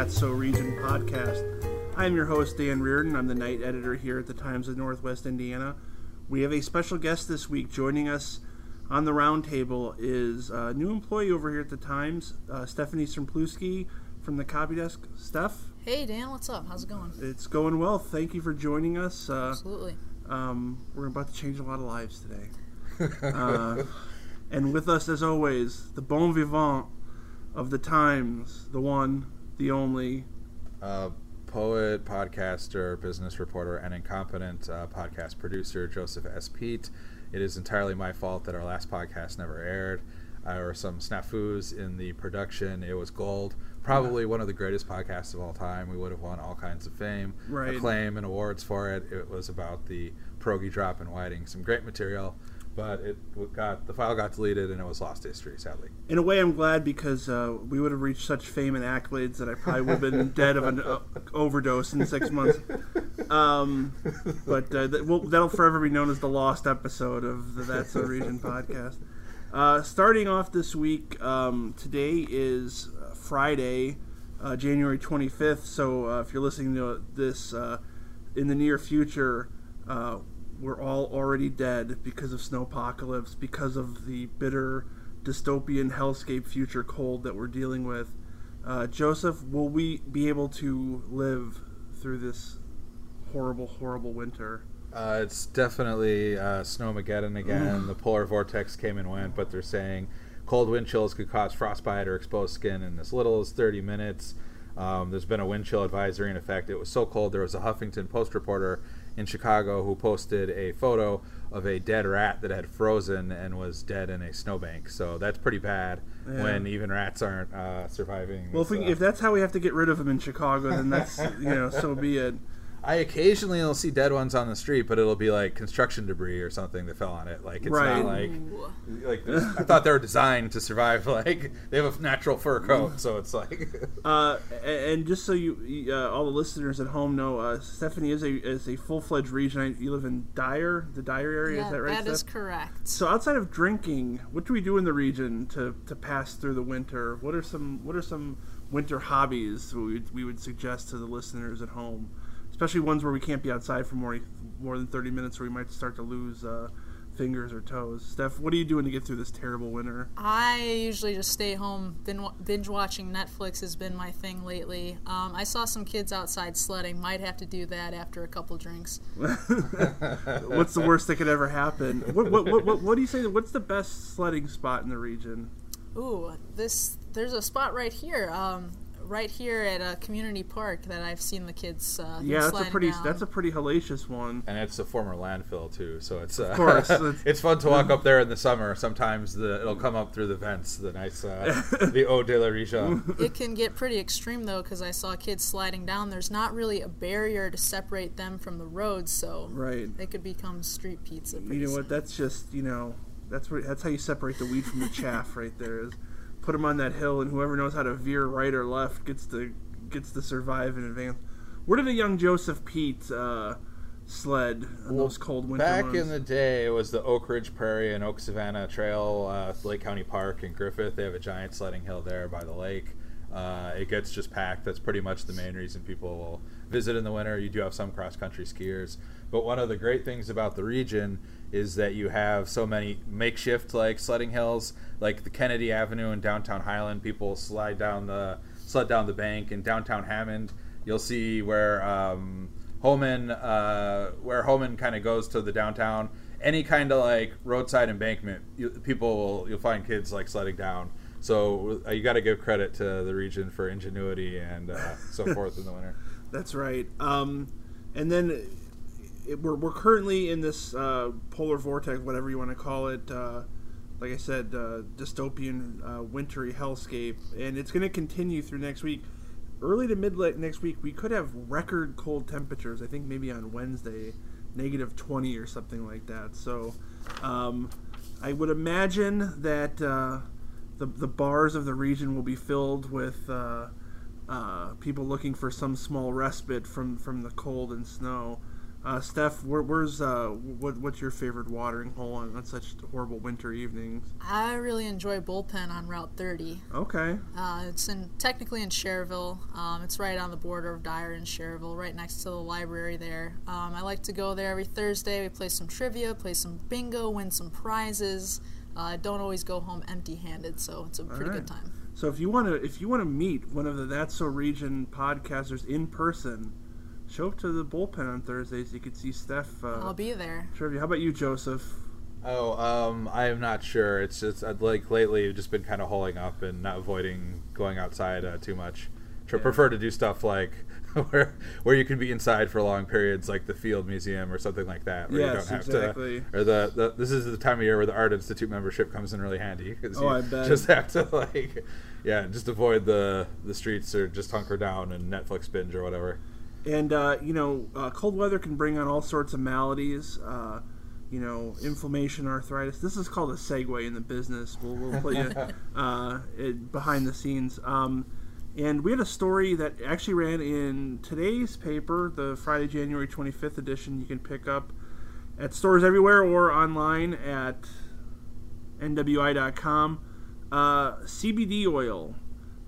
That's So Region podcast. I'm your host, Dan Reardon. I'm the night editor here at the Times of Northwest Indiana. We have a special guest this week joining us on the roundtable is a new employee over here at the Times, uh, Stephanie Srmpluski from the copy desk. Steph, Hey Dan, what's up? How's it going? it's going well. Thank you for joining us. Uh, Absolutely. um, we're about to change a lot of lives today. Uh, and with us, as always, the bon vivant of the Times, the one, the only, uh, poet, podcaster, business reporter, and incompetent uh, podcast producer Joseph S. Pete. It is entirely my fault that our last podcast never aired. Uh, there were some snafus in the production. It was gold. Probably one of the greatest podcasts of all time. We would have won all kinds of fame, Right. acclaim, and awards for it. It was about the pierogi drop in Whiting. Some great material, but it got the file got deleted and it was lost history, sadly. in a way, I'm glad because uh, we would have reached such fame and accolades that I probably would have been dead of an uh, overdose in six months. Um, but uh, that, will that'll forever be known as the lost episode of the That's a Region podcast. Uh, starting off this week, um, today is uh, Friday, uh, January 25th. So uh, if you're listening to this uh, in the near future, uh, we're all already dead because of snowpocalypse, because of the bitter dystopian hellscape future cold that we're dealing with. Uh, Joseph, will we be able to live through this horrible, horrible winter? Uh, it's definitely uh, Snowmageddon again. the polar vortex came and went, but they're saying cold wind chills could cause frostbite or exposed skin in as little as 30 minutes. Um, there's been a wind chill advisory in effect. It was so cold, there was a Huffington Post reporter in Chicago who posted a photo of a dead rat that had frozen and was dead in a snowbank. So that's pretty bad Yeah. when even rats aren't uh, surviving. Well, if, we, if that's how we have to get rid of them in Chicago, then that's you know so be it. I occasionally will see dead ones on the street, but it'll be like construction debris or something that fell on it. Like it's Right. not like like I thought they were designed to survive. Like they have a natural fur coat, so it's like Uh, and just so you, uh, all the listeners at home know, uh, Stephanie is a is a full fledged region. You live in Dyer, the Dyer area. Yeah, is that right? that is Steph? correct. So outside of drinking, what do we do in the region to, to pass through the winter? What are some what are some winter hobbies we would, we would suggest to the listeners at home, especially ones where we can't be outside for more more than thirty minutes, or we might start to lose uh, fingers or toes. Steph, what are you doing to get through this terrible winter? I usually just stay home. Binge watching Netflix has been my thing lately. Um, I saw some kids outside sledding. Might have to do that after a couple drinks. What's the worst that could ever happen? What, what, what, what, what do you say? What's the best sledding spot in the region? Ooh, this there's a spot right here. Um, right here at a community park that I've seen the kids. Uh, Yeah, that's a pretty down. that's a pretty hellacious one. and it's a former landfill too. So it's uh, course, it's- it's fun to walk up there in the summer. Sometimes the it'll come up through the vents. The nice uh, the Eau de la Région. It can get pretty extreme though, because I saw kids sliding down. There's not really a barrier to separate them from the road, so Right. they could become street pizza. You pretty know what? That's just you know that's where that's how you separate the wheat from the chaff. Right there is put them on that hill, and whoever knows how to veer right or left gets to gets to survive in advance. Where did a young Joseph Pete uh, sled on those cold winter Back in the day, it was the Oak Ridge Prairie and Oak Savannah Trail, uh, Lake County Park in Griffith. They have a giant sledding hill there by the lake. Uh, it gets just packed. That's pretty much the main reason people will visit in the winter. You do have some cross country skiers, but one of the great things about the region is that you have so many makeshift like sledding hills, like the Kennedy Avenue in downtown Highland. People slide down the sled down the bank in downtown Hammond. You'll see where um, Hohman, uh, where Hohman kind of goes to the downtown. Any kind of like roadside embankment, you, people will you'll find kids like sledding down. So uh, you got to give credit to the region for ingenuity and uh, so forth in the winter. That's right. Um, and then it, we're, we're currently in this uh, polar vortex, whatever you want to call it. Uh, like I said, uh, dystopian, uh, wintry hellscape, and it's going to continue through next week. Early to mid next week, we could have record cold temperatures. I think maybe on Wednesday, negative twenty or something like that. So, um, I would imagine that uh, the the bars of the region will be filled with. Uh, uh, people looking for some small respite from, from the cold and snow. Uh, Steph, where, where's uh, what, what's your favorite watering hole on, on, such horrible winter evenings? I really enjoy Bullpen on Route 30. Okay. Uh, it's in technically in Schererville. Um, it's right on the border of Dyer and Schererville, right next to the library there. Um, I like to go there every Thursday. We play some trivia, play some bingo, win some prizes. I uh, don't always go home empty-handed, so it's a pretty right. good time. So if you want to, if you want to meet one of the That's So Region podcasters in person show up to the bullpen on Thursdays. You could see Steph. Uh, I'll be there. Trivia. How about you, Joseph? Oh, um, I am not sure. It's just I'd like lately I've just been kind of holding up and not avoiding going outside uh, too much. Prefer to do stuff like where where you can be inside for long periods, like the Field Museum or something like that. Where yes, you don't have exactly. To, or the, the this is the time of year where the Art Institute membership comes in really handy because oh, you I bet. just have to like, yeah, just avoid the the streets or just hunker down and Netflix binge or whatever. And uh, you know, uh, cold weather can bring on all sorts of maladies. Uh, you know, inflammation, arthritis. This is called a segue in the business. We'll, we'll put you uh, it, behind the scenes. Um, and we had a story that actually ran in today's paper, the Friday, January 25th edition. You can pick up at stores everywhere or online at nwi.com. Uh, CBD oil.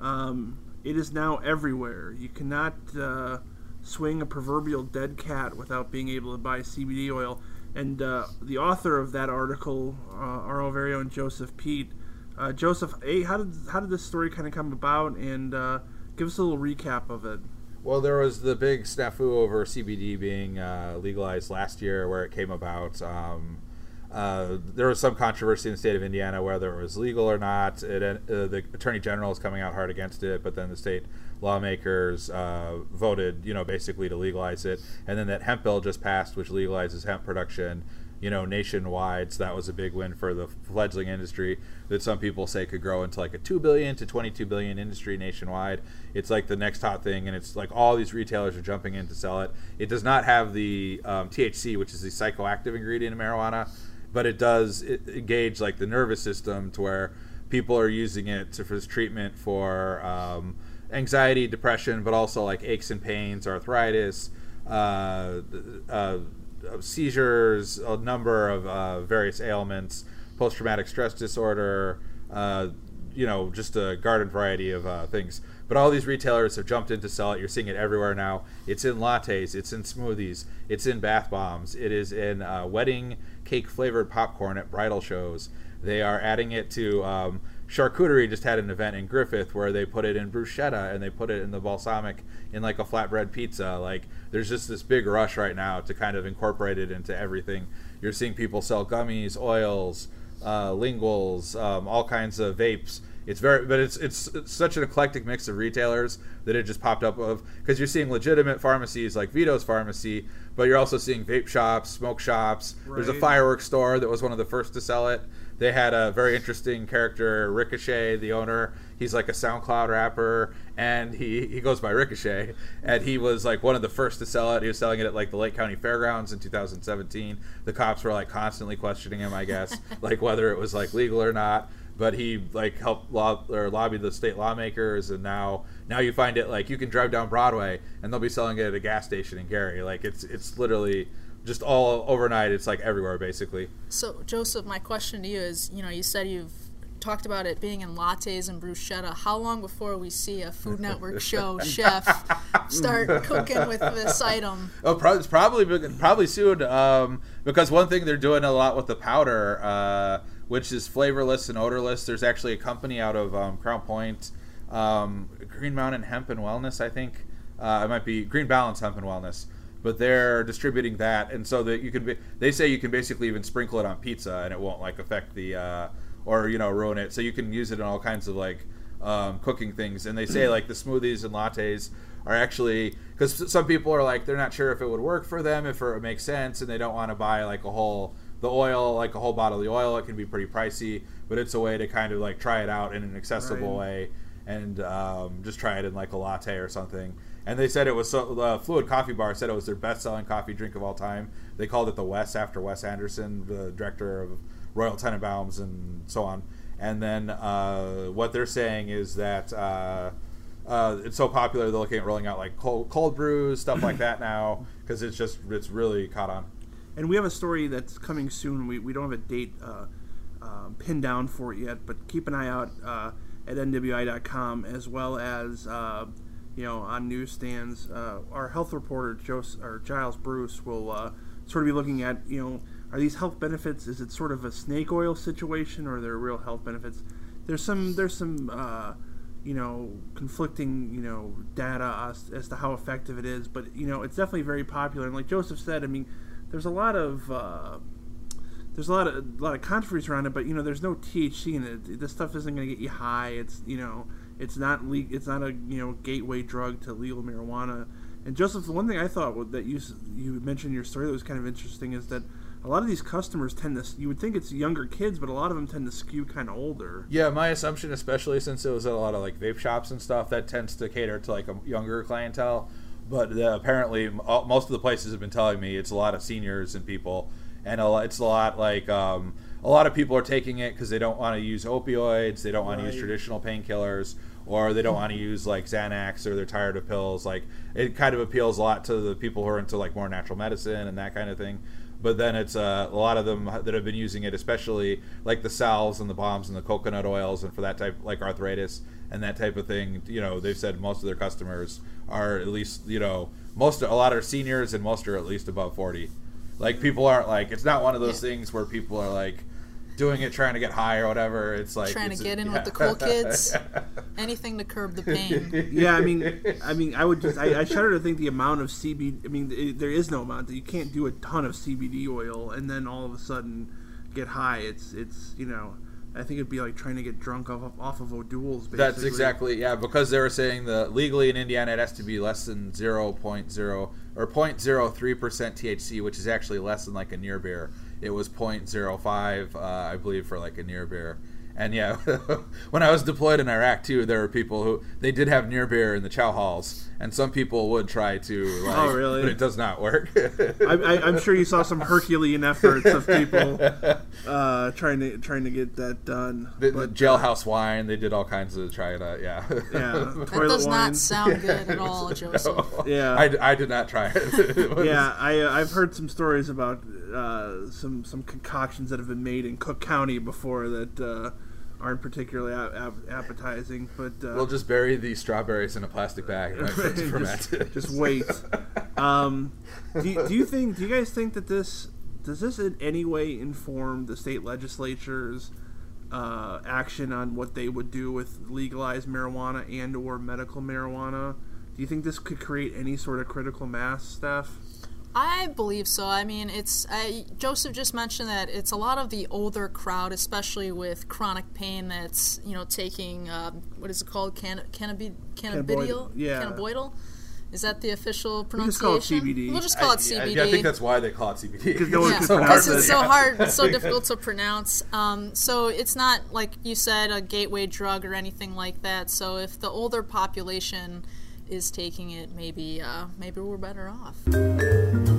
Um, it is now everywhere. You cannot uh, swing a proverbial dead cat without being able to buy CBD oil. And uh, the author of that article, uh, our very own Joseph Pete. Uh, Joseph, a how did how did this story kind of come about? And uh, give us a little recap of it. Well, there was the big snafu over CBD being uh, legalized last year, where it came about. Um, uh, there was some controversy in the state of Indiana whether it was legal or not. It, uh, the attorney general is coming out hard against it, but then the state lawmakers uh, voted, you know, basically to legalize it. And then that hemp bill just passed, which legalizes hemp production, you know, nationwide. So that was a big win for the fledgling industry that some people say could grow into like a two billion to twenty-two billion industry nationwide. It's like the next hot thing, and it's like all these retailers are jumping in to sell it. It does not have the um, THC, which is the psychoactive ingredient in marijuana but it does engage like the nervous system to where people are using it to, for this treatment for um, anxiety, depression, but also like aches and pains, arthritis, uh, uh, seizures, a number of uh, various ailments, post traumatic stress disorder, uh, you know, just a garden variety of uh, things. But all these retailers have jumped in to sell it. You're seeing it everywhere now. It's in lattes, it's in smoothies, it's in bath bombs, it is in uh, wedding cake flavored popcorn at bridal shows. They are adding it to um, charcuterie. Just had an event in Griffith where they put it in bruschetta and they put it in the balsamic in like a flatbread pizza. Like there's just this big rush right now to kind of incorporate it into everything. You're seeing people sell gummies, oils, uh, linguals, um, all kinds of vapes it's very, but it's, it's, it's such an eclectic mix of retailers that it just popped up of because you're seeing legitimate pharmacies like Vito's Pharmacy, but you're also seeing vape shops, smoke shops. Right. There's a fireworks store that was one of the first to sell it. They had a very interesting character, Ricochet, the owner. He's like a SoundCloud rapper, and he, he goes by Ricochet. And he was like one of the first to sell it. He was selling it at like the Lake County Fairgrounds in 2017. The cops were like constantly questioning him, I guess, like whether it was like legal or not but he like helped law or lobbied the state lawmakers, and now now you find it like you can drive down Broadway and they'll be selling it at a gas station in Gary. Like it's it's literally just all overnight. It's like everywhere basically. So Joseph, my question to you is, you know, you said you've talked about it being in lattes and bruschetta. How long before we see a Food Network show chef start cooking with this item? Oh, probably probably, probably soon. Um, because one thing they're doing a lot with the powder. Uh, which is flavorless and odorless. There's actually a company out of um, Crown Point, um, Green Mountain Hemp and Wellness, I think. Uh, it might be Green Balance Hemp and Wellness, but they're distributing that, and so that you can. Be, they say you can basically even sprinkle it on pizza, and it won't like affect the uh, or you know ruin it. So you can use it in all kinds of like um, cooking things. And they say like the smoothies and lattes are actually because some people are like they're not sure if it would work for them, if it makes sense, and they don't want to buy like a whole the oil, like a whole bottle of the oil, it can be pretty pricey, but it's a way to kind of like try it out in an accessible right. way and um, just try it in like a latte or something. And they said it was so. The Fluid Coffee Bar said it was their best-selling coffee drink of all time. They called it the Wes after Wes Anderson, the director of Royal Tenenbaums and so on. And then uh, what they're saying is that uh, uh, it's so popular. They're looking at rolling out like cold, cold brews, stuff like that now, because it's just it's really caught on. And we have a story that's coming soon. We, we don't have a date uh, um, pinned down for it yet, but keep an eye out uh, at NWI.com as well as uh, you know on newsstands. Uh, our health reporter Jos- or Giles Bruce will uh, sort of be looking at you know are these health benefits? Is it sort of a snake oil situation, or are there real health benefits? There's some there's some uh, you know conflicting you know data as, as to how effective it is, but you know it's definitely very popular. And like Joseph said, I mean, there's a lot of uh, there's a lot of a lot of controversy around it, but you know there's no THC in it. This stuff isn't going to get you high. It's you know it's not le- it's not a you know gateway drug to legal marijuana. And Joseph, the one thing I thought that you you mentioned in your story that was kind of interesting is that a lot of these customers tend to you would think it's younger kids but a lot of them tend to skew kind of older yeah my assumption especially since it was at a lot of like vape shops and stuff that tends to cater to like a younger clientele but uh, apparently most of the places have been telling me it's a lot of seniors and people and a it's a lot like um, a lot of people are taking it because they don't want to use opioids they don't want right. to use traditional painkillers or they don't want to use like Xanax or they're tired of pills like it kind of appeals a lot to the people who are into like more natural medicine and that kind of thing but then it's uh, a lot of them that have been using it, especially like the salves and the bombs and the coconut oils, and for that type like arthritis and that type of thing. You know, they've said most of their customers are at least you know most a lot are seniors and most are at least above forty. Like people aren't like it's not one of those things where people are like doing it trying to get high or whatever. It's like trying to get in yeah. with the cool kids. Anything to curb the pain. Yeah, I mean, I mean, I would just, I, I shudder to think the amount of CBD. I mean, it, there is no amount. That you can't do a ton of CBD oil and then all of a sudden get high. It's, it's, you know. I think it'd be like trying to get drunk off of, off of O'Doul's. Basically. That's exactly yeah, because they were saying that legally in Indiana it has to be less than 0.0 or 0.03 percent THC, which is actually less than like a near beer it was 0.05, uh, I believe, for like a near beer. And yeah, when I was deployed in Iraq too, there were people who they did have near beer in the chow halls, and some people would try to. Like, oh, really? But it does not work. I, am sure you saw some Herculean efforts of people uh, trying to trying to get that done. The, but, the jailhouse uh, wine, they did all kinds of try to yeah. Yeah, that does wine. not sound good at all, Joseph. No, yeah, I, I did not try it. it was, yeah, I uh, I've heard some stories about uh, some some concoctions that have been made in Cook County before that uh, aren't particularly ap- appetizing. But uh, we'll just bury these strawberries in a plastic bag just, just, wait. Um, do, you, do you think? Do you guys think that this does this in any way inform the state legislatures? Uh, action on what they would do with legalized marijuana and or medical marijuana. Do you think this could create any sort of critical mass, Steph? I believe so. I mean, it's I, Joseph just mentioned that it's a lot of the older crowd, especially with chronic pain. That's you know taking uh, what is it called? Can, cannabi, cannabidiol? Yeah. Cannabidiol? Is that the official pronunciation? We'll just call it CBD. We'll just call it CBD. I, I, think that's why they call it CBD. Because no yeah, because it's so hard, so difficult to pronounce. Um, so it's not like you said a gateway drug or anything like that. So if the older population is taking it, maybe uh, maybe we're better off.